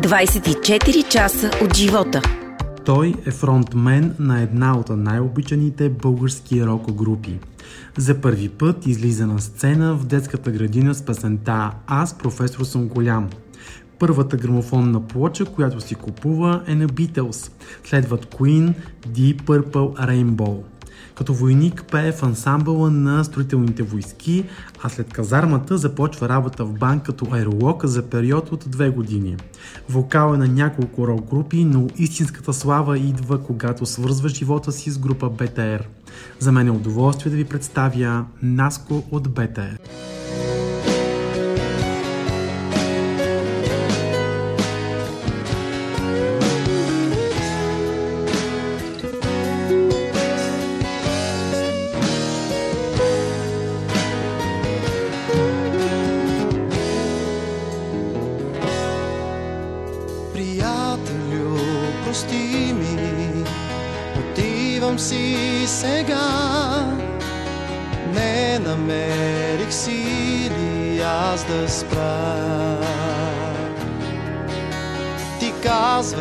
24 часа от живота. Той е фронтмен на една от най-обичаните български рок групи. За първи път излиза на сцена в детската градина с песента Аз професор съм голям. Първата грамофонна плоча, която си купува е на Beatles. Следват Queen, Deep Purple, Rainbow. Като войник пее в ансамбъла на строителните войски, а след казармата започва работа в банк като аеролог за период от две години. Вокал е на няколко рок групи, но истинската слава идва когато свързва живота си с група БТР. За мен е удоволствие да ви представя Наско от БТР.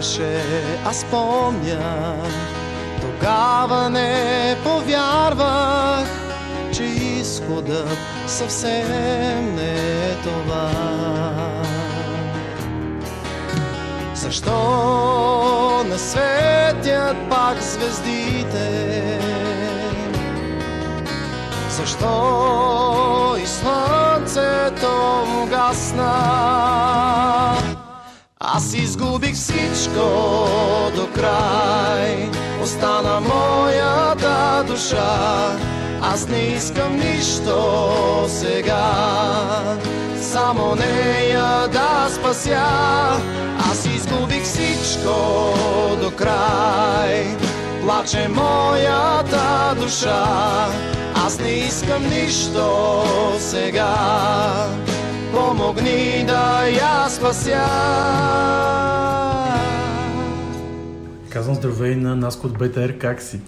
Казваше, аз помня, тогава не повярвах, че изходът съвсем не е това. Защо не светят пак звездите? Защо и слънцето му гасна? Аз изгубих всичко до край, остана моята душа. Аз не искам нищо сега, само нея да спася. Аз изгубих всичко до край, плаче моята душа. Аз не искам нищо сега, помогни да я спася. Казвам здравей на Наско от БТР, как си?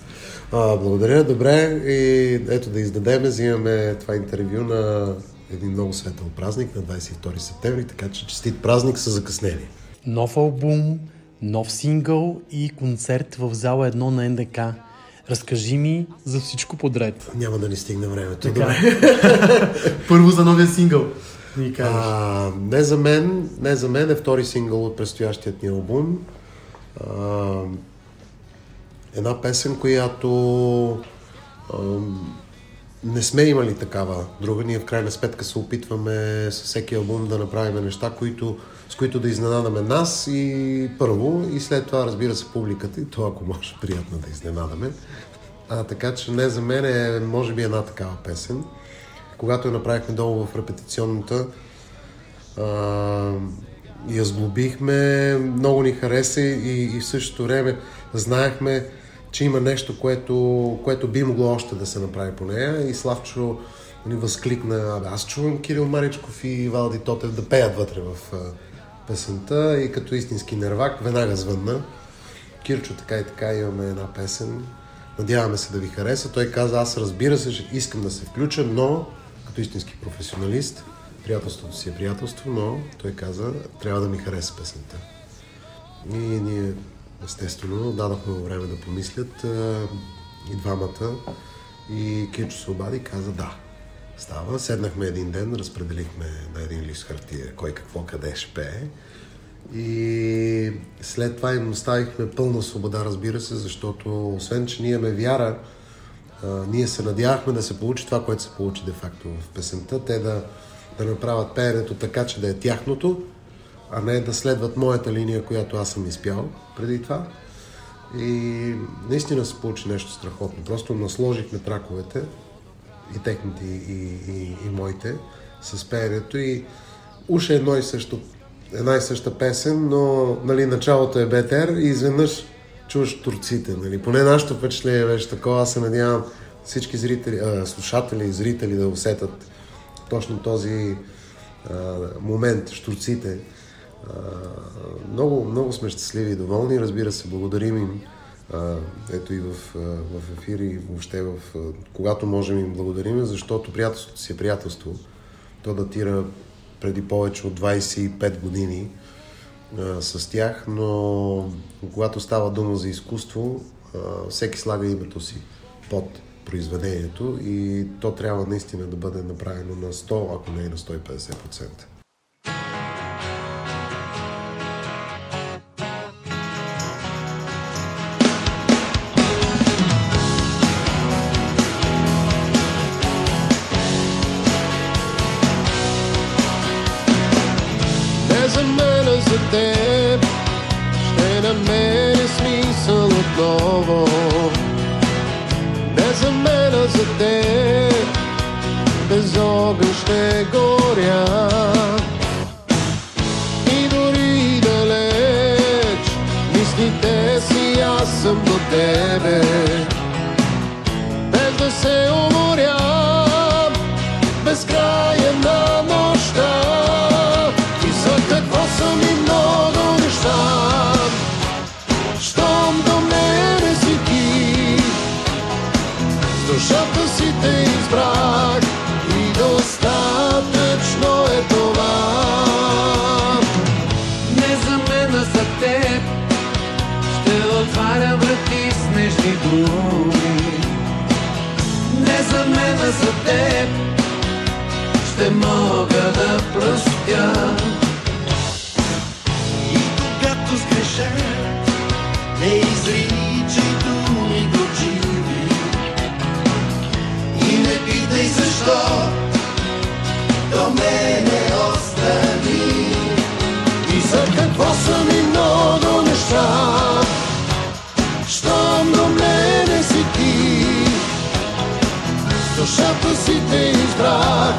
А, благодаря, добре. И ето да издадеме, взимаме това интервю на един много светъл празник на 22 септември, така че честит празник с закъснение. Нов албум, нов сингъл и концерт в зала 1 на НДК. Разкажи ми за всичко подред. Няма да ни стигне времето. Така. Добре. Първо за новия сингъл. А, не за мен, не за мен е втори сингъл от предстоящият ни албум. А, една песен, която а, не сме имали такава друга. Ние в крайна сметка се опитваме с всеки албум да направим неща, които, с които да изненадаме нас и първо, и след това разбира се публиката и то ако може приятно да изненадаме. А, така че не за мен е може би една такава песен. Когато я направихме долу в репетиционната, а, я сглобихме, много ни хареса и, и в същото време знаехме, че има нещо, което, което би могло още да се направи по нея и Славчо ни възкликна, аз чувам Кирил Маричков и Валди Тотев да пеят вътре в песента и като истински нервак веднага звънна. Кирчо, така и така имаме една песен. Надяваме се да ви хареса. Той каза, аз разбира се, искам да се включа, но като истински професионалист, приятелството си е приятелство, но той каза, трябва да ми хареса песента. И ние, естествено, дадохме време да помислят и двамата. И Кирчо се обади и каза да. Става. Седнахме един ден, разпределихме на един лист хартия кой какво къде ще пее. И след това им оставихме пълна свобода, разбира се, защото освен, че ние имаме вяра, ние се надявахме да се получи това, което се получи де-факто в песента. Те да, да направят пеенето така, че да е тяхното, а не да следват моята линия, която аз съм изпял преди това. И наистина се получи нещо страхотно. Просто насложихме траковете, и техните, и, и, и моите, с пеенето и уж е едно и също, една и съща песен, но нали, началото е БТР и изведнъж чуваш турците. Нали. Поне нашето впечатление беше такова. Аз се надявам всички зрители, слушатели и зрители да усетат точно този момент, штурците. Много, много сме щастливи и доволни. Разбира се, благодарим им. Ето и в, в ефир и въобще в, когато можем им благодарим, защото приятелството си е приятелство. То датира преди повече от 25 години а, с тях, но когато става дума за изкуство, а, всеки слага името си под произведението и то трябва наистина да бъде направено на 100, ако не и на 150%. Не за мен, а за теб горя. И дори далеч мислите си аз съм до тебе. blue. Душата си те избрах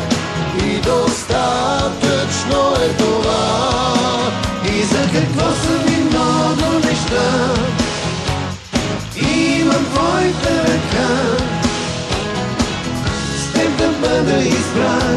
И достатъчно е това. И за какво са ми много неща? Имам твоите ръка. С теб да бъда избрах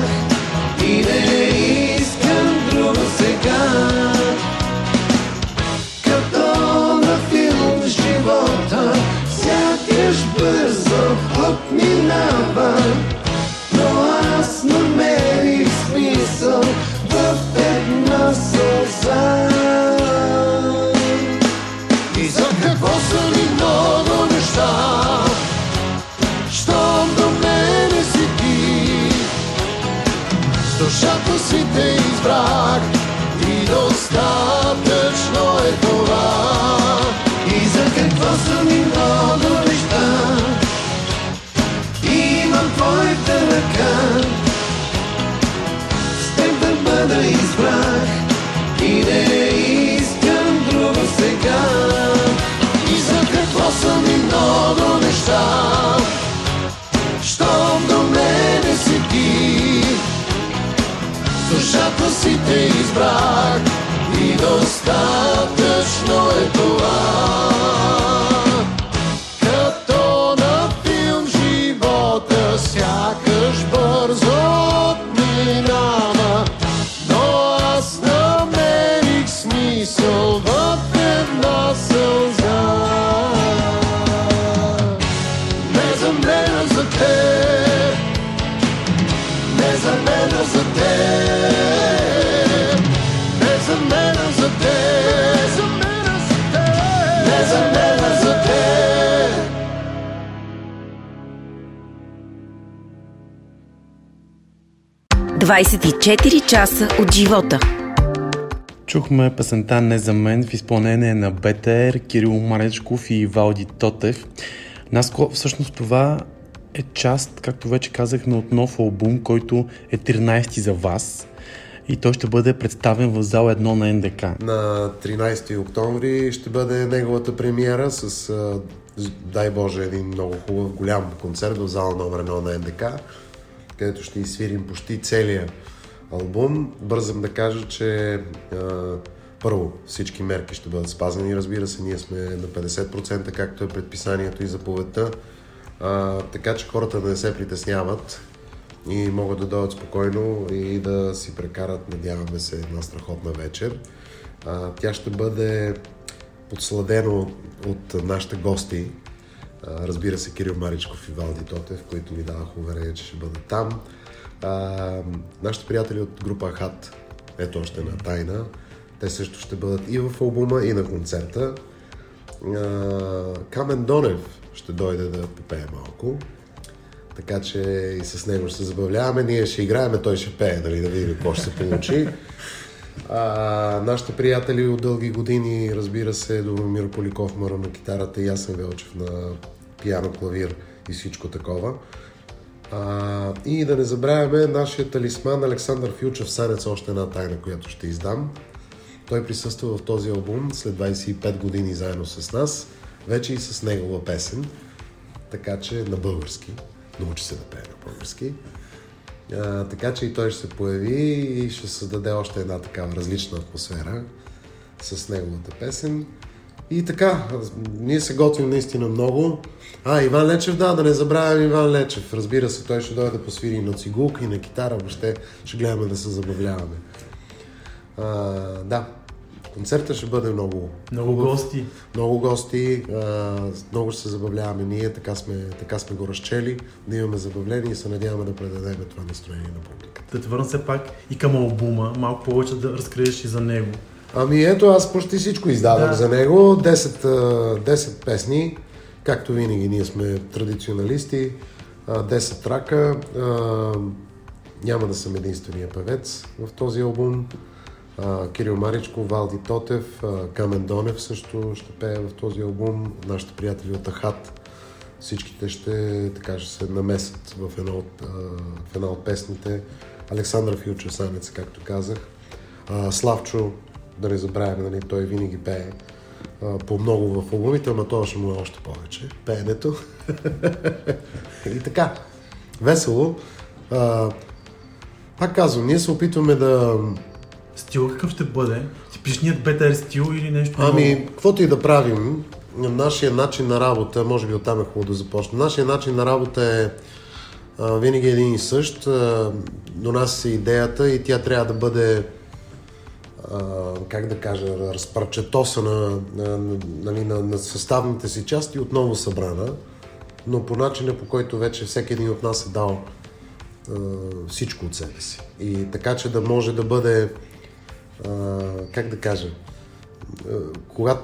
те posluša kosite iz brak i dostatečno je to 24 часа от живота. Чухме песента Не за мен в изпълнение на БТР, Кирил Маречков и Валди Тотев. Наско, всъщност това е част, както вече казахме, от нов албум, който е 13 за вас и той ще бъде представен в зал 1 на НДК. На 13 октомври ще бъде неговата премиера с, дай Боже, един много хубав, голям концерт в зала номер 1 на НДК, където ще изсвирим почти целия албум. Бързам да кажа, че а, първо всички мерки ще бъдат спазени, разбира се, ние сме на 50%, както е предписанието и заповедта, а, така че хората да не се притесняват и могат да дойдат спокойно и да си прекарат, надяваме се, една страхотна вечер. А, тя ще бъде подсладено от нашите гости, разбира се, Кирил Маричков и Валди Тотев, които ми даваха уверение, че ще бъдат там. А, нашите приятели от група ХАТ, ето още една тайна, те също ще бъдат и в албума, и на концерта. А, Камен Донев ще дойде да попее малко. Така че и с него ще се забавляваме. Ние ще играем, той ще пее, нали, да видим какво ще се получи. А, нашите приятели от дълги години, разбира се, Домир Поликов, Мара на китарата и Ясен Велчев на пиано, клавир и всичко такова. А, и да не забравяме нашия талисман Александър Филчев Санец, още една тайна, която ще издам. Той присъства в този албум след 25 години заедно с нас, вече и с негова песен, така че на български. Научи се да пее на български. А, така че и той ще се появи и ще създаде още една такава различна атмосфера с неговата песен. И така, ние се готвим наистина много. А, Иван Лечев, да, да не забравям Иван Лечев. Разбира се, той ще дойде да посвири на цигулка и на китара, въобще ще гледаме да се забавляваме. А, да, концерта ще бъде много... Много гости. Много гости, а, много ще се забавляваме ние, така сме, така сме го разчели, да имаме забавление и се надяваме да предадем това настроение на публиката. Да те върна все пак и към албума, малко повече да разкриеш и за него. Ами ето, аз почти всичко издадох Да. за него. 10, а, 10 песни, както винаги ние сме традиционалисти. а, 10 трака. Няма да съм единствения певец в този албум. Кирил Маричко, Валди Тотев, Камен Донев също ще пее в този албум. Нашите приятели от Ахат. Всичките ще, така, ще се намесят в една от, в една от песните. Александър Филчев Санец, както казах. Славчо, да не забравяме, нали, той винаги пее а, по много в албумите, ама това ще му е още повече. Пеенето. И така. Весело. А, пак казвам, ние се опитваме да... Стил какъв ще бъде? Типичният бетер стил или нещо Ами, каквото и да правим, нашия начин на работа, може би оттам е хубаво да започнем, нашия начин на работа е а, винаги един и същ. А, донася се идеята и тя трябва да бъде как да кажа, разпарчетосана на, на, нали, на, на съставните си части, отново събрана, но по начина по който вече всеки един от нас е дал а, всичко от себе си. И така, че да може да бъде, а, как да кажа, когато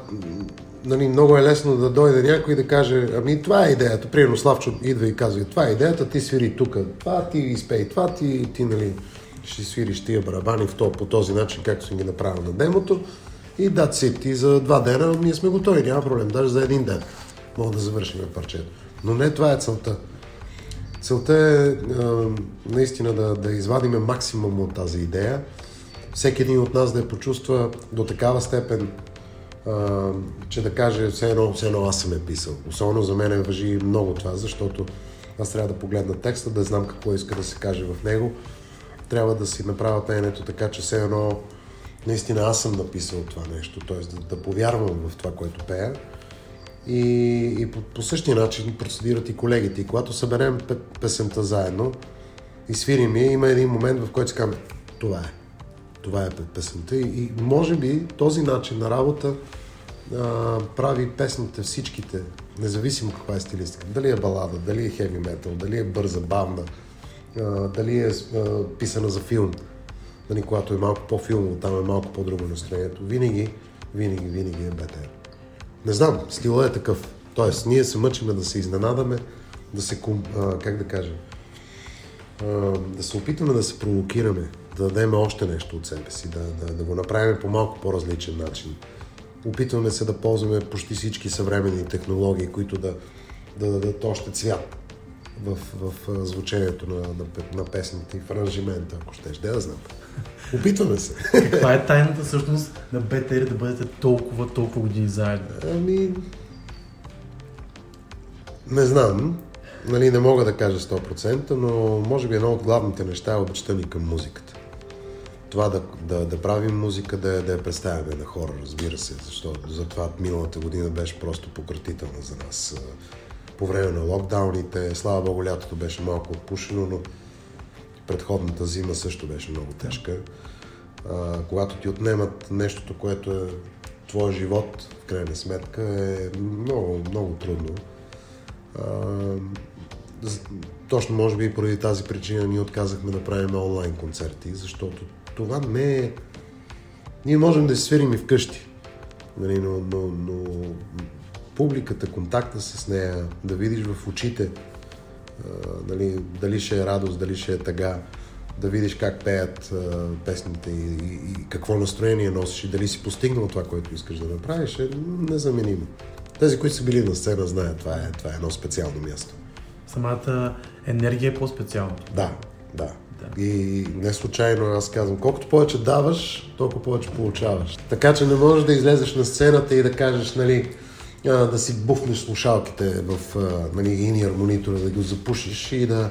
нали, много е лесно да дойде някой и да каже, ами това е идеята. Примерно Славчо идва и казва, това е идеята, ти свири тук, това ти изпей, това ти, ти нали, ще свириш тия барабани в то, по този начин, както съм ги направил на демото. И да, си, ти за два дена ние сме готови, няма проблем, даже за един ден мога да завършим парчето. Но не това е целта. Целта е а, наистина да, да извадиме максимум от тази идея. Всеки един от нас да я почувства до такава степен, а, че да каже все едно, все едно аз съм е писал. Особено за мен въжи много това, защото аз трябва да погледна текста, да знам какво иска да се каже в него. Трябва да си направя пеенето така, че все едно наистина аз съм написал това нещо, т.е. Да, да повярвам в това, което пея. И, и по, по същия начин процедират и колегите. И когато съберем пе- песента заедно и свирим я, има един момент, в който си казваме, това е. Това е песента. И, и може би този начин на работа а, прави песните всичките, независимо каква е стилистика. Дали е балада, дали е хеви метал, дали е бърза, бавна, дали е писана за филм. Нали, когато е малко по-филмово, там е малко по-друго настроението. Винаги, винаги, винаги е БТР. Не знам, стила е такъв. Тоест, ние се мъчиме да се изненадаме, да се, как да кажа, да се опитаме да се провокираме, да дадем още нещо от себе си, да, да, да го направим по малко по-различен начин. Опитваме се да ползваме почти всички съвременни технологии, които да, да дадат още цвят в, в звучението на, на, на песните и в аранжимента, ако щеш. Да знам. Опитваме се. Каква е тайната всъщност на бетер да бъдете толкова, толкова години заедно? Ами... Не знам. Нали, не мога да кажа 100%, но може би едно от главните неща е обичта ни към музиката. Това да, да, да правим музика, да, да я представяме на хора, разбира се, защото затова миналата година беше просто пократителна за нас. По време на локдауните, слава богу, лятото беше малко отпушено, но предходната зима също беше много тежка. А, когато ти отнемат нещото, което е твой живот, в крайна сметка, е много, много трудно. А, точно може би и поради тази причина ние отказахме да правим онлайн концерти, защото това не е Ние можем да си свирим и вкъщи, нали, но, но, но публиката, контакта с нея, да видиш в очите, а, нали, дали ще е радост, дали ще е тъга, да видиш как пеят песните и, и, и какво настроение носиш и дали си постигнал това, което искаш да направиш, е незаменимо. Тези, които са били на сцена, знаят, това е, това е едно специално място. Самата енергия е по-специална. Да, да. Да. И не случайно аз казвам, колкото повече даваш, толкова повече получаваш. Така че не можеш да излезеш на сцената и да кажеш, нали, да си буфнеш слушалките в нали, инер монитора, да го запушиш и да,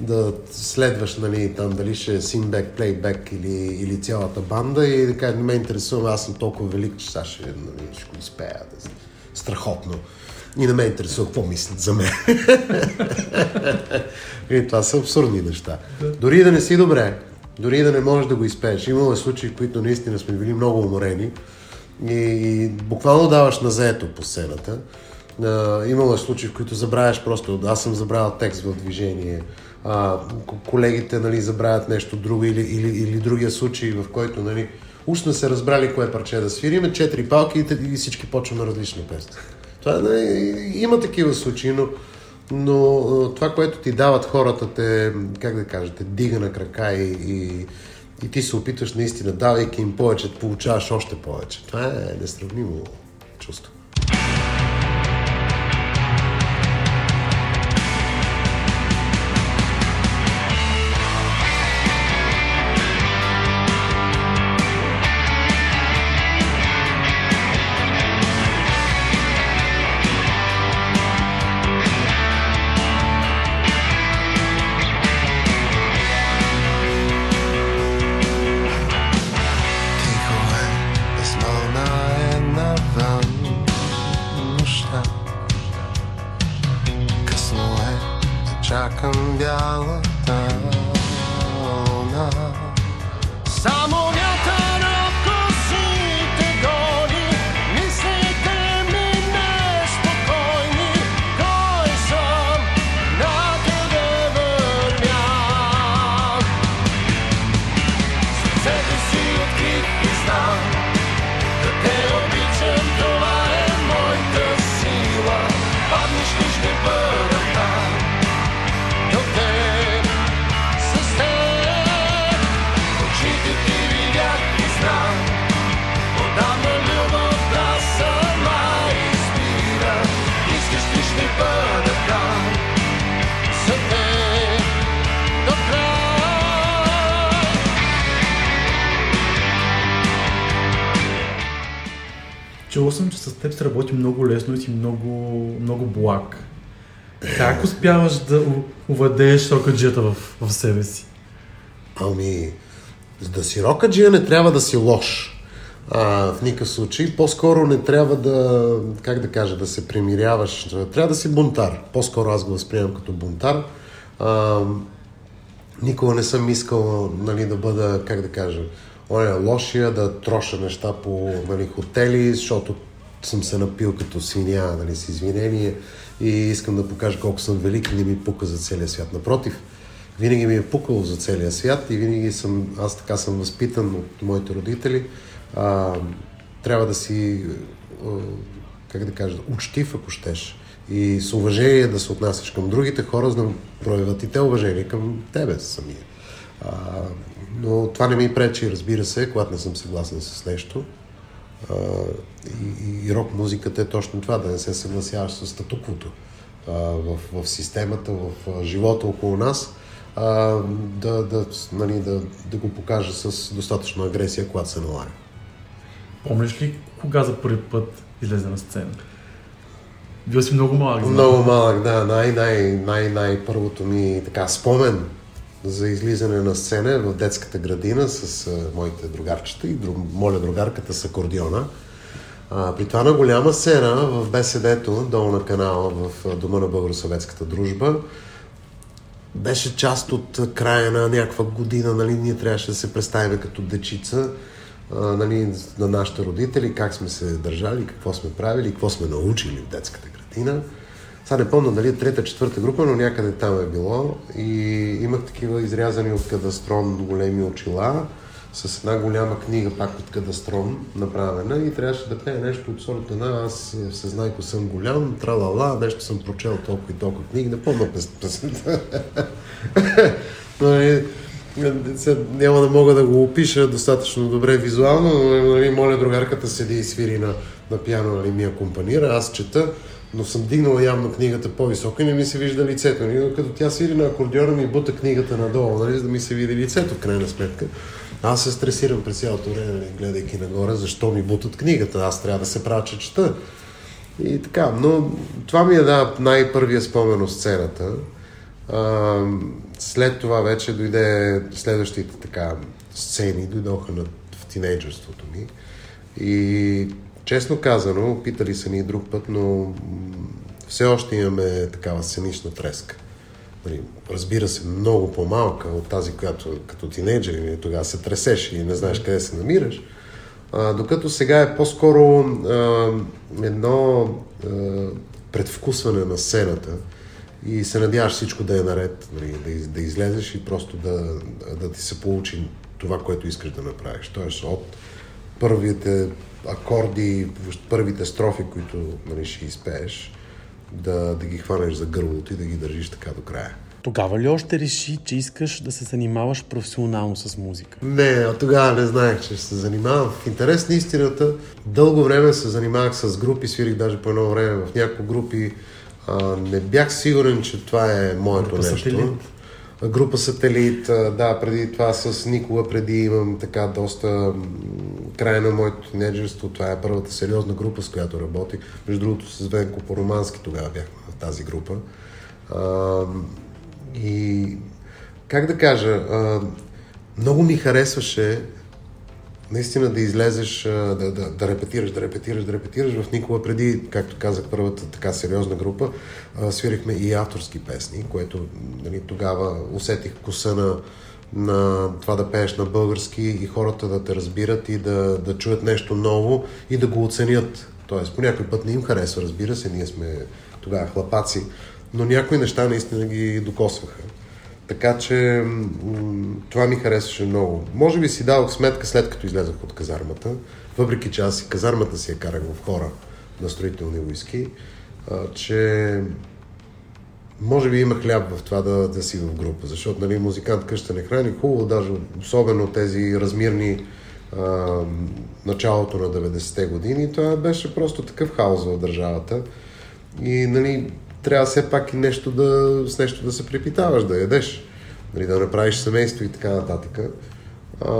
да следваш нали, там дали ще е синбек, плейбек или, или цялата банда и да кажеш, не ме интересува, аз съм толкова велик, че сега ще, нали, ще го изпея. Да, страхотно. И не ме интересува какво мислят за мен. и това са абсурдни неща. Дори да не си добре, дори да не можеш да го изпееш. Имало е случаи, в които наистина сме били много уморени и, и буквално даваш на заето по сцената. Uh, имало е случаи, в които забравяш просто, аз съм забравял текст в движение, uh, колегите нали, забравят нещо друго или, или, или другия случай, в който нали, уж сме се разбрали кое парче да свириме, четири палки и, и всички почваме на различна песен. Това, нали, има такива случаи, но, но това, което ти дават хората, те, как да кажете, дига на крака и, и, и ти се опитваш наистина, давайки им повече, получаваш още повече. Това е несравнимо чувство. Съм, че с теб се работи много лесно и си много, много благ. Как успяваш да уведееш рокаджията в, в себе си? Ами, да си рокаджия не трябва да си лош. А, в никакъв случай. По-скоро не трябва да, как да кажа, да се примиряваш. Трябва да си бунтар. По-скоро аз го възприемам като бунтар. А, никога не съм искал нали, да бъда, как да кажа, он е лошия да троша неща по нали, хотели, защото съм се напил като свиня, нали, с извинение и искам да покажа колко съм велик и не ми пука за целия свят. Напротив, винаги ми е пукало за целия свят и винаги съм, аз така съм възпитан от моите родители. А, трябва да си, как да кажа, учтив, ако щеш. И с уважение да се отнасяш към другите хора, за да проявят и те уважение към тебе самия. А, но това не ми пречи, разбира се, когато не съм съгласен с нещо. А, и, и рок музиката е точно това, да не се съгласяваш с статуквото а, в, в системата, в живота около нас, а, да, да, нали, да, да го покажа с достатъчно агресия, когато се налага. Помниш ли кога за първи път излезе на сцена? Бил си много малък. Много малък, да. Най, най, най, най първото ми така спомен за излизане на сцена в детската градина с моите другарчета и друг, моля другарката с акордиона. А, при това на голяма сцена в БСД-то, долу на канала, в Дома на Българо-съветската дружба, беше част от края на някаква година, нали, ние трябваше да се представим като дечица а, нали, на нашите родители, как сме се държали, какво сме правили, какво сме научили в детската градина. Сега не помня дали е трета, четвърта група, но някъде там е било. И имах такива изрязани от кадастрон големи очила, с една голяма книга, пак от кадастрон, направена и трябваше да пее нещо от сорта на аз се знайко съм голям, тралала, нещо съм прочел толкова и толкова книги, не помня песента. Нали, няма да мога да го опиша достатъчно добре визуално, но нали, моля другарката седи и свири на, на пиано, нали, ми акомпанира, аз чета, но съм дигнала явно книгата по-високо и не ми се вижда лицето. Нали, като тя свири на акордиона ми бута книгата надолу, нали, за да ми се види лицето в крайна сметка. Аз се стресирам през цялото време, нали, гледайки нагоре, защо ми бутат книгата. Аз трябва да се правя, че чета. И така, но това ми е да, най-първия спомен от сцената. А, след това вече дойде следващите така сцени, дойдоха на, в тинейджерството ми. И честно казано, питали са ни друг път, но все още имаме такава сценична треска. Нали, разбира се, много по-малка от тази, която като тинейджер тогава се тресеш и не знаеш къде се намираш. А, докато сега е по-скоро а, едно а, предвкусване на сцената и се надяваш всичко да е наред, нали, да, да излезеш и просто да, да ти се получи това, което искаш да направиш. Тоест от първите акорди, първите строфи, които нали, ще изпееш, да, да ги хванеш за гърлото и да ги държиш така до края. Тогава ли още реши, че искаш да се занимаваш професионално с музика? Не, от тогава не знаех, че ще се занимавам. В интерес на истината, дълго време се занимавах с групи, свирих даже по едно време в няколко групи. А, не бях сигурен, че това е моето Група нещо. Сателит. Група Сателит, да, преди това с Никола, преди имам така доста края на моето тинейджерство. Това е първата сериозна група, с която работих. Между другото, с Венко по-романски тогава бяхме в тази група. А, и как да кажа, а, много ми харесваше наистина да излезеш, да, да, да репетираш, да репетираш, да репетираш. В Никола преди, както казах, първата така сериозна група, свирихме и авторски песни, което нали, тогава усетих коса на, на това да пееш на български и хората да те разбират и да, да чуят нещо ново и да го оценят. Тоест, по някой път не им харесва, разбира се, ние сме тогава хлапаци, но някои неща наистина ги докосваха. Така че това ми харесваше много. Може би си дадох сметка след като излезах от казармата, въпреки че аз и казармата си я карах в хора на строителни войски, че може би има хляб в това да, да си в група, защото нали, музикант къща не храни хубаво, даже особено тези размирни а, началото на 90-те години, това беше просто такъв хаос в държавата. И нали, трябва все пак и нещо да, с нещо да се препитаваш, да ядеш, нали, да направиш семейство и така нататък. А,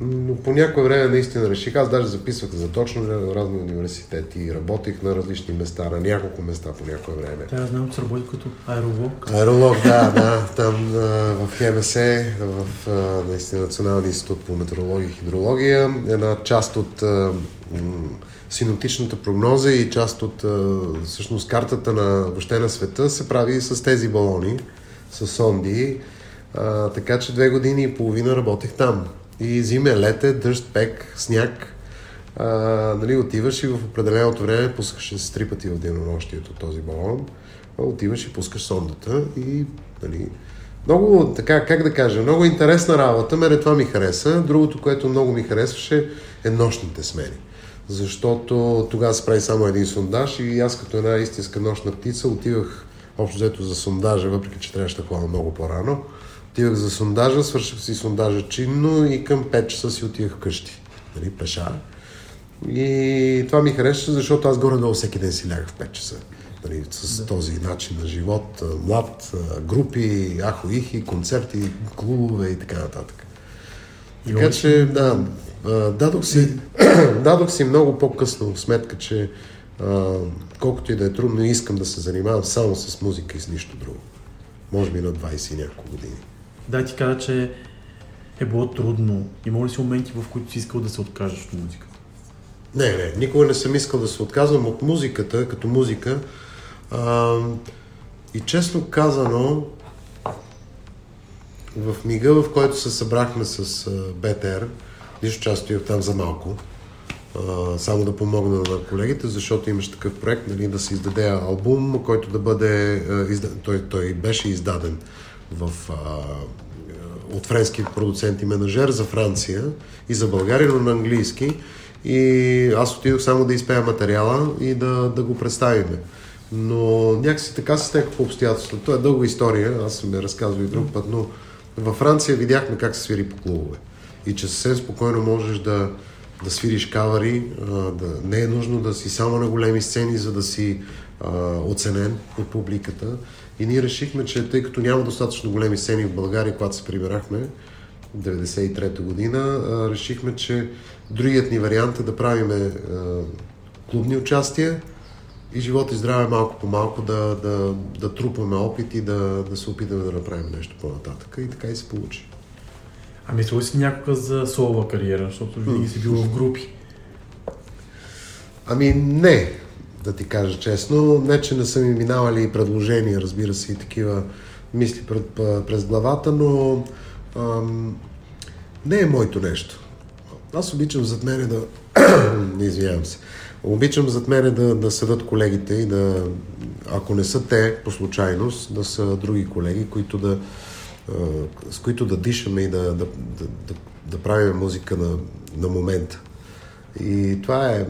но по някое време наистина реших. Аз даже записвах за точно в разни университети, работих на различни места, на няколко места по някое време. Тя знам, че работи като аеролог. Аеролог, да, да. Там в ХМС, в наистина Националния институт по метеорология и хидрология, една част от синоптичната прогноза и част от всъщност картата на въобще на света се прави с тези балони, с сонди. А, така че две години и половина работех там. И зиме, лете, дъжд, пек, сняг. А, нали, отиваш и в определеното време пускаш се три пъти в денонощието този балон. Отиваш и пускаш сондата и нали, много, така, как да кажа, много интересна работа. Мене това ми хареса. Другото, което много ми харесваше е нощните смени. Защото тогава се прави само един сондаж и аз като една истинска нощна птица отивах общо взето за сондажа, въпреки че трябваше да ходя много по-рано. Отивах за сондажа, свърших си сондажа чинно и към 5 часа си отивах вкъщи. Нали, пеша. И това ми харесва, защото аз горе-долу всеки ден си лягах в 5 часа. Нали, с да. този начин на живот, млад, групи, ахо-ихи, концерти, клубове и така нататък. Така че, да, дадох си, дадох си много по-късно сметка, че а, колкото и да е трудно, искам да се занимавам само с музика и с нищо друго. Може би на 20 и няколко години. Да, ти каза, че е било трудно. Има ли си моменти, в които си искал да се откажеш от музиката? Не, не, никога не съм искал да се отказвам от музиката, като музика. А, и честно казано, в мига, в който се събрахме с БТР, нищо че аз там за малко, а, само да помогна на колегите, защото имаше такъв проект, нали, да се издаде албум, който да бъде, изда... той, той беше издаден в а, от френски продуцент и менажер за Франция и за България, но на английски. И аз отидох само да изпея материала и да, да го представиме. Но някакси така се стеха по обстоятелството. Това е дълга история, аз съм я разказвал и друг път, но във Франция видяхме как се свири по клубове. И че съвсем спокойно можеш да, да свириш кавари, да, не е нужно да си само на големи сцени, за да си а, оценен от публиката. И ние решихме, че тъй като няма достатъчно големи сцени в България, когато се прибирахме, 93-та година, решихме, че другият ни вариант е да правиме клубни участия и живот и здраве малко по малко да, да, да трупаме опит и да, да се опитаме да направим нещо по-нататък. И така и се получи. А мисля си някога за солова кариера, защото винаги си бил в групи? Ами не, да ти кажа честно. Не, че не са ми минавали предложения, разбира се, и такива мисли пред, през главата, но ам, не е моето нещо. Аз обичам зад мене да... извинявам се. Обичам зад мене да, да седат колегите и да, ако не са те по случайност, да са други колеги, които да, с които да дишаме и да, да, да, да, да правим музика на, на момента. И това е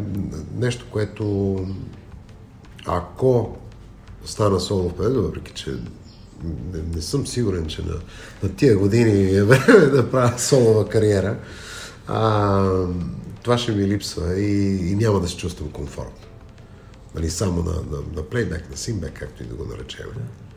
нещо, което ако стана соло в победа, въпреки че не, не съм сигурен, че на, на тия години е време да правя солова кариера, а, това ще ми липсва и, и няма да се чувствам комфортно. Нали, само на, на, на плейбек, на симбек, както и да го наречем. Препускаме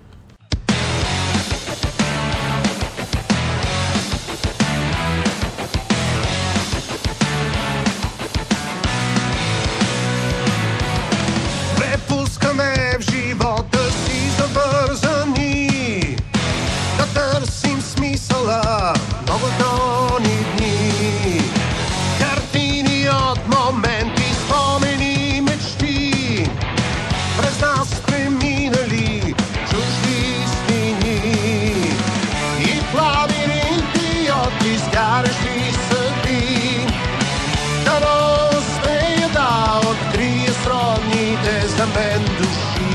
pensamento.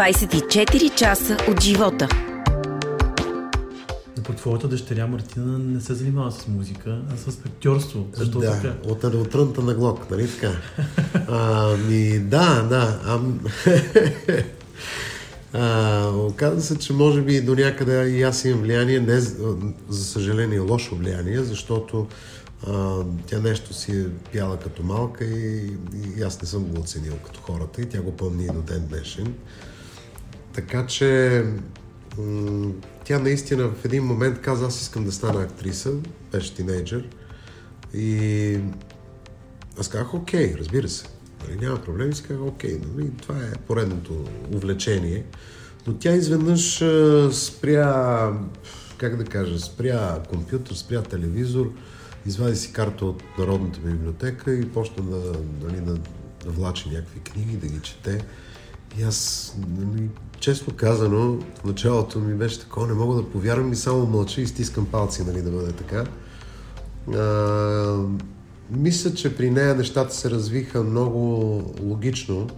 24 часа от живота. Пък твоята дъщеря Мартина не се занимава с музика, а с актьорство. Защо да, така? От, от рънта на глок, нали така? Ами, да, да. Ам... а, оказва се, че може би до някъде и аз имам влияние, не, за за съжаление лошо влияние, защото а, тя нещо си е пяла като малка и, и аз не съм го оценил като хората и тя го помни и до ден днешен. Така че тя наистина в един момент каза, аз искам да стана актриса, беше тинейджър. И аз казах, окей, разбира се. Нали, няма проблем. Си казах, окей, нали, това е поредното увлечение. Но тя изведнъж а, спря, как да кажа, спря компютър, спря телевизор, извади си карта от Народната библиотека и почна да, нали, да влачи някакви книги, да ги чете. И аз, нали, честно казано, в началото ми беше такова, не мога да повярвам и само мълча и стискам палци, нали, да бъде така. А, мисля, че при нея нещата се развиха много логично.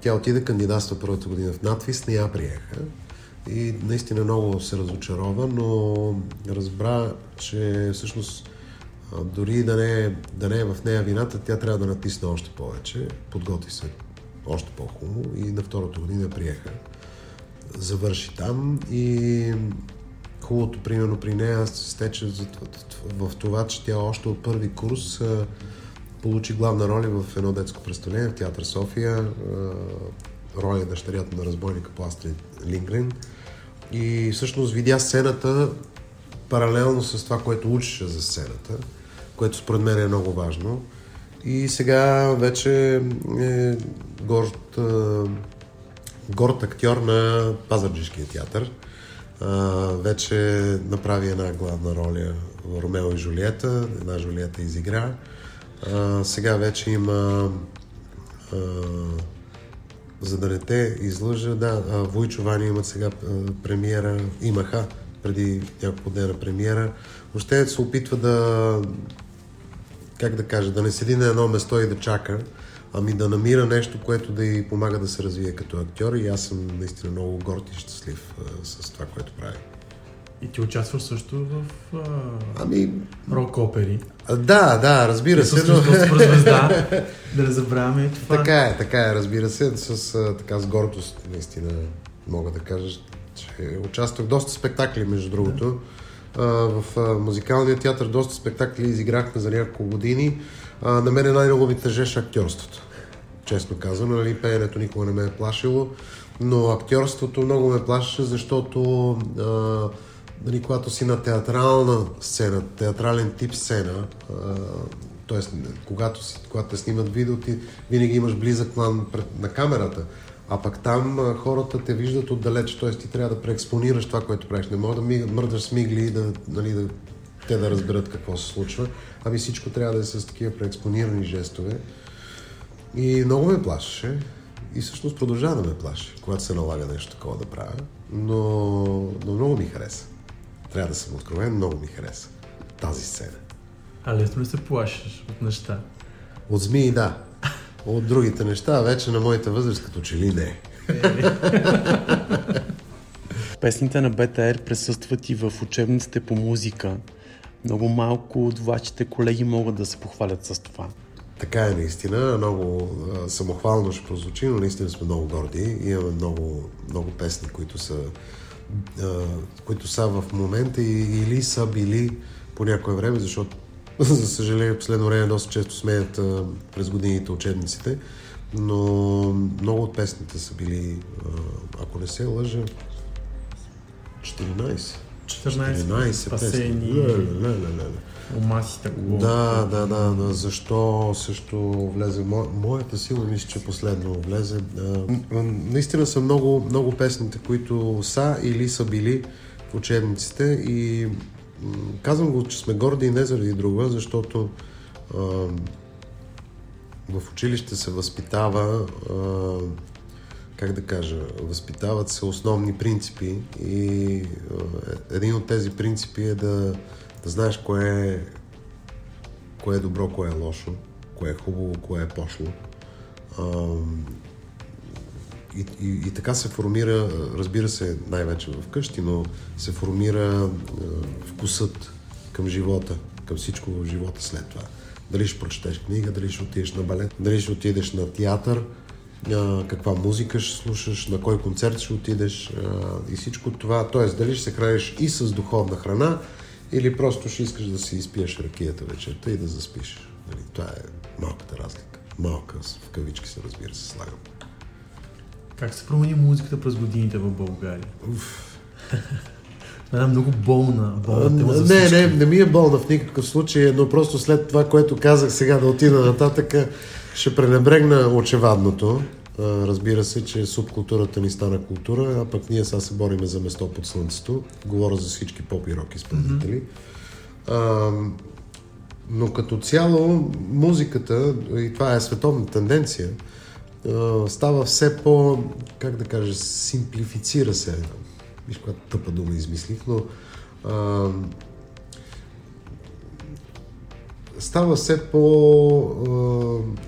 Тя отиде кандидатства първата година в надвис, не я приеха. И наистина много се разочарова, но разбра, че всъщност дори да не, е, да не е в нея вината, тя трябва да натисне още повече. Подготви се още по-хубаво и на втората година приеха. Завърши там и хубавото, примерно при нея се стече в това, че тя още от първи курс получи главна роля в едно детско представление в Театър София. Роля дъщерята на разбойника по Астрид Лингрен. И всъщност видя сцената паралелно с това, което учеше за сцената, което според мен е много важно. И сега вече е горд, горд актьор на Пазарджишкия театър. Вече направи една главна роля в Ромео и Жулиета. Една Жулиета изигра. Сега вече има за да не те излъжа, да, Войчо Вани имат сега премиера, имаха преди няколко дена премиера. Въобще се опитва да, как да кажа, да не седи на едно место и да чака, ами да намира нещо, което да й помага да се развие като актьор и аз съм наистина много горд и щастлив а, с това, което прави. И ти участваш също в а, Ами, рок-опери. а, да, да, разбира се. Христос звезда. да не забравяме това. Така е, така е, разбира се. С, а, така, с гордост, наистина, мога да кажа, че участвах доста спектакли, между другото. А, в музикалния театър доста спектакли изиграхме за няколко години. На мен най-много ми тежеше актьорството. Честно казвам, нали, пеенето никога не ме е плашило, но актьорството много ме плашеше, защото нали, когато си на театрална сцена, театрален тип сцена, т.е. когато, когато те снимат видео, ти винаги имаш близък план пред, на камерата, а пък там а, хората те виждат отдалеч, т.е. ти трябва да преекспонираш това, което правиш. Не мога да ми, мърдаш с мигли и да, нали, да, те да разберат какво се случва, ами всичко трябва да е с такива преекспонирани жестове. И много ме плашеше. И всъщност продължава да ме плаши, когато се налага нещо такова да правя. Но, но много ми хареса. Трябва да съм откровен, много ми хареса тази сцена. А лесно ли се плашиш от неща? От змии да. От другите неща, вече на моята възраст, като че ли не. Песните на БТР присъстват и в учебниците по музика. Много малко от вашите колеги могат да се похвалят с това. Така е наистина, много самохвално ще прозвучи, но наистина сме много горди. Имаме много, много песни, които са, които са в момента или са били по някое време, защото за съжаление последно време доста често сменят а, през годините учебниците, но много от песните са били, а, ако не се лъжа, 14. 14, 14 спасени. Ле, ле, ле, омасите го. Да, да, да, да. Защо също влезе? Мо, моята сила мисля, че последно влезе. А, наистина са много, много песните, които са или са били в учебниците и казвам го, че сме горди и не заради друга, защото а, в училище се възпитава а, как да кажа, възпитават се основни принципи и а, един от тези принципи е да, да знаеш кое е, кое е добро, кое е лошо, кое е хубаво, кое е пошло. А, и, и, така се формира, разбира се, най-вече в къщи, но се формира а, вкусът към живота, към всичко в живота след това. Дали ще прочетеш книга, дали ще отидеш на балет, дали ще отидеш на театър, а, каква музика ще слушаш, на кой концерт ще отидеш а, и всичко това. Т.е. дали ще се храниш и с духовна храна, или просто ще искаш да си изпиеш ракията вечерта и да заспиш. Нали, това е малката разлика. Малка, в кавички се разбира се, слагам. Как се промени музиката през годините в България? Една много болна, болна тема за не, всички. не, не ми е болна в никакъв случай, но просто след това, което казах сега да отида нататък, ще пренебрегна очевадното. Разбира се, че субкултурата ни стана култура, а пък ние сега се бориме за место под слънцето. Говоря за всички поп и рок изпълнители. А, но като цяло музиката, и това е световна тенденция, става все по, как да кажа, симплифицира се. Виж, каква тъпа дума измислих, но а, става все по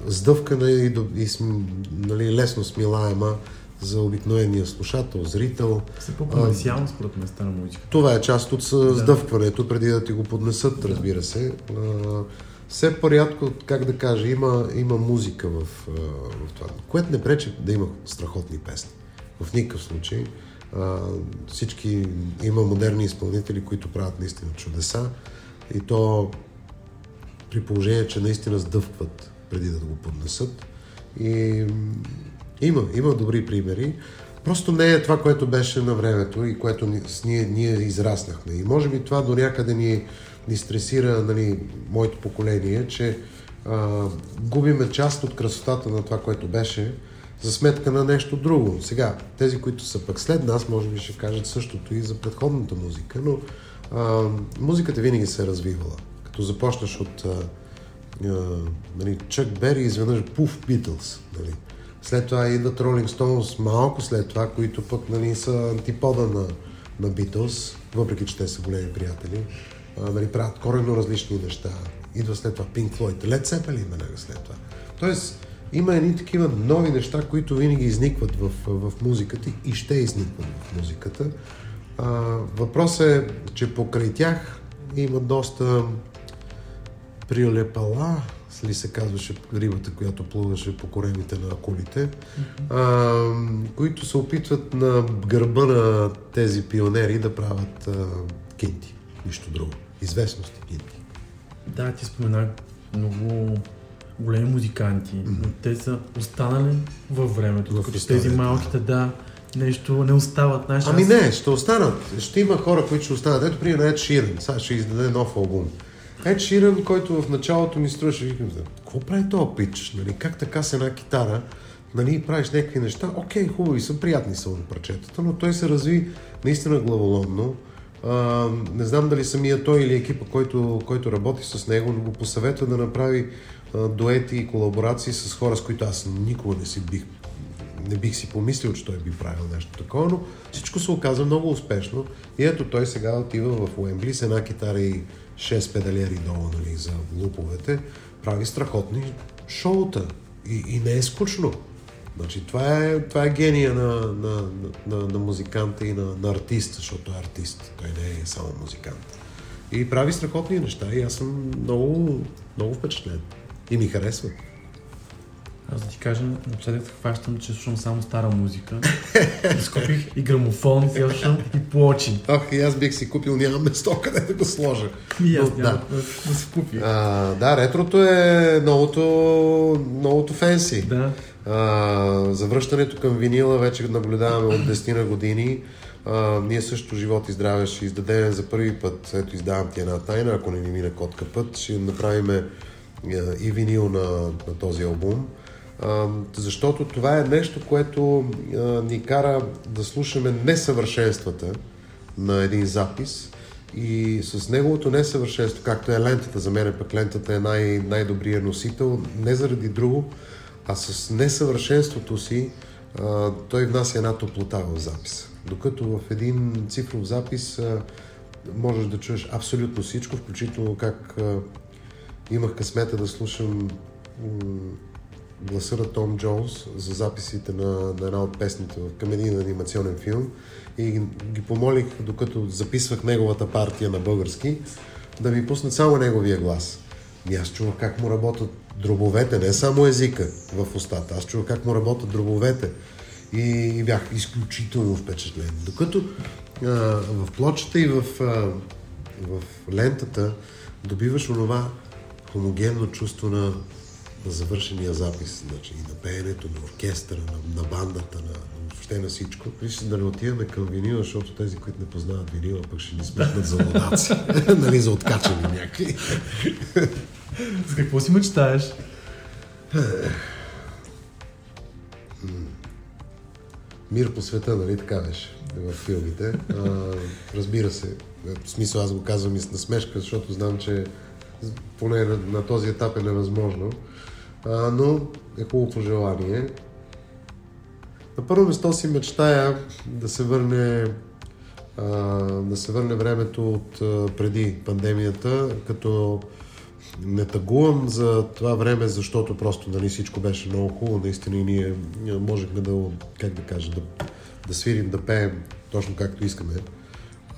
а, сдъвкана и, до- и см, нали, лесно смилаема за обикновения слушател, зрител. Все по-комерциално според мен стана музика. Това е част от да. сдъвкването, преди да ти го поднесат, разбира се. А, все по-рядко, как да кажа, има, има музика в, в това, което не пречи да има страхотни песни. В никакъв случай. А, всички, има модерни изпълнители, които правят наистина чудеса и то при положение, че наистина сдъвкват преди да го поднесат. И има, има добри примери. Просто не е това, което беше на времето и което ние, ние израснахме. И може би това до някъде ни, ни стресира нали, моето поколение, че а, губиме част от красотата на това, което беше, за сметка на нещо друго. Сега, тези, които са пък след нас, може би ще кажат същото и за предходната музика, но а, музиката винаги се е развивала. Като започнаш от а, а, нали, Чък Бери, изведнъж пуф Битълс. Нали. След това идват Ролинг Стоунс малко след това, които пък нали, са антипода на, на Битълс, въпреки че те са големи приятели. А, нали, правят коренно различни неща. Идва след това Pink Floyd, Led Zeppelin веднага след това. Тоест, има едни такива нови неща, които винаги изникват в, в музиката и ще изникват в музиката. А, въпросът е, че покрай тях има доста прилепала, ли се казваше рибата, която плуваше по корените на акулите, а, които се опитват на гърба на тези пионери да правят а, кинти. Нищо друго. Известности кинти. Да, ти спомена много големи музиканти, но те са останали във времето, В историята, тези малките, да, нещо не остават. Знаеш, Ами не, ще останат. Ще има хора, които ще останат. Ето, примерно, Ед Ширен. Сега ще издаде нов албум. Ед Ширен, който в началото ми струваше, викам, какво прави този пич? Нали? Как така с една китара нали, правиш някакви неща? Окей, хубави са, приятни са на парчетата, но той се разви наистина главоломно. Не знам дали самия той или екипа, който, който работи с него, го посъветва да направи дуети и колаборации с хора, с които аз никога не си бих не бих си помислил, че той би правил нещо такова, но всичко се оказа много успешно. И ето той сега отива в Уембли с една китара и 6 педалери долу нали, за луповете. Прави страхотни шоута. И, и не е скучно. Значи, това, е, това е гения на, на, на, на, музиканта и на, на артиста, защото е артист. Той не е само музикант. И прави страхотни неща и аз съм много, много впечатлен. И ми харесват. Аз да ти кажа, напоследък хващам, че слушам само стара музика. Изкупих и грамофон, сега слушам и плочи. Ох, и аз бих си купил, нямам место къде да го сложа. И аз Но, да. да, да се купи. А, да, ретрото е новото, новото фенси. Да. А, завръщането към винила вече наблюдаваме от 10 на години. А, ние също живот и здраве ще издадем за първи път. Ето издавам ти една тайна, ако не ни мине котка път. Ще направим и винил на, на този албум. Защото това е нещо, което ни кара да слушаме несъвършенствата на един запис и с неговото несъвършенство, както е лентата, за мен пък лентата е най- най-добрият носител, не заради друго, а с несъвършенството си а, той внася една топлота в записа. Докато в един цифров запис а, можеш да чуеш абсолютно всичко, включително как а, имах късмета да слушам м- гласа на Том Джонс за записите на, на една от песните към един анимационен филм и ги помолих, докато записвах неговата партия на български, да ми пуснат само неговия глас. И аз чувах как му работят дробовете, не само езика в устата, аз чувах как му работят дробовете. И, и бях изключително впечатлен. Докато а, в плочата и в, а, в лентата добиваш онова хомогенно чувство на, на завършения запис, значи и на пеенето, на оркестъра, на, на бандата, на, въобще на всичко. Вижте, да не отиваме към винила, защото тези, които не познават винила, пък ще ни сметнат за лодаци. нали, за откачани някакви. С какво си мечтаеш? Мир по света, нали така беше в филмите. А, разбира се, в смисъл аз го казвам и с насмешка, защото знам, че поне на, на този етап е невъзможно. А, но е хубаво пожелание. На първо место си мечтая да се върне а, да се върне времето от а, преди пандемията, като не тъгувам за това време, защото просто нали, всичко беше много хубаво. Наистина и ние можехме да, как да кажа, да, да свирим, да пеем точно както искаме.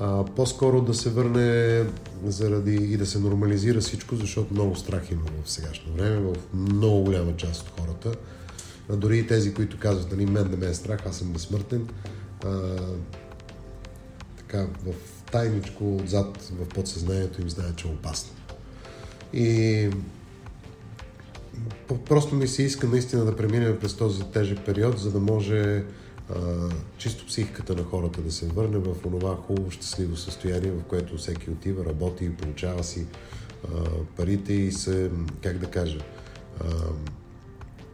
А, по-скоро да се върне заради и да се нормализира всичко, защото много страх има в сегашно време, в много голяма част от хората. А дори и тези, които казват, нали, мен не ме е страх, аз съм безсмъртен. А, така, в тайничко отзад в подсъзнанието им знае, че е опасно. И просто ми се иска наистина да преминем през този тежък период, за да може а, чисто психиката на хората да се върне в онова хубаво, щастливо състояние, в което всеки отива, работи и получава си а, парите и се, как да кажа, а,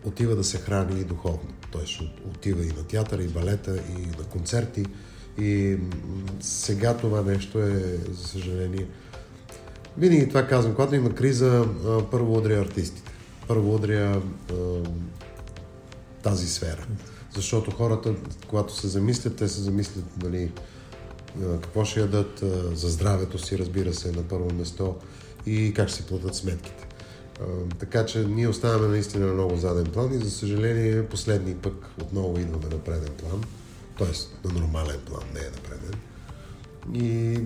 отива да се храни и духовно. Той отива и на театър, и балета, и на концерти. И сега това нещо е, за съжаление, винаги това казвам, когато има криза, първо удря артистите. Първо удря тази сфера. Защото хората, когато се замислят, те се замислят нали, какво ще ядат за здравето си, разбира се, на първо место и как ще си платят сметките. Така че ние оставаме наистина на много заден план и за съжаление последни пък отново идваме на преден план, т.е. на нормален план, не е на преден. И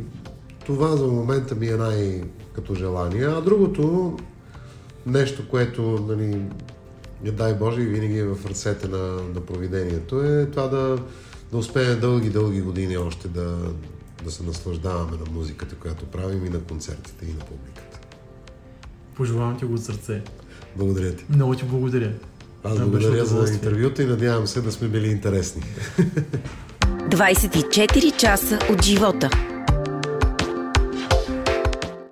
това за момента ми е най- като желание. А другото, нещо, което, нали, не дай Боже, и винаги е в ръцете на, на провидението, е това да, да успеем дълги, дълги години още да, да се наслаждаваме на музиката, която правим и на концертите, и на публиката. Пожелавам ти го от сърце. Благодаря ти. Много ти благодаря. Аз благодаря за интервюто и надявам се да сме били интересни. 24 часа от живота.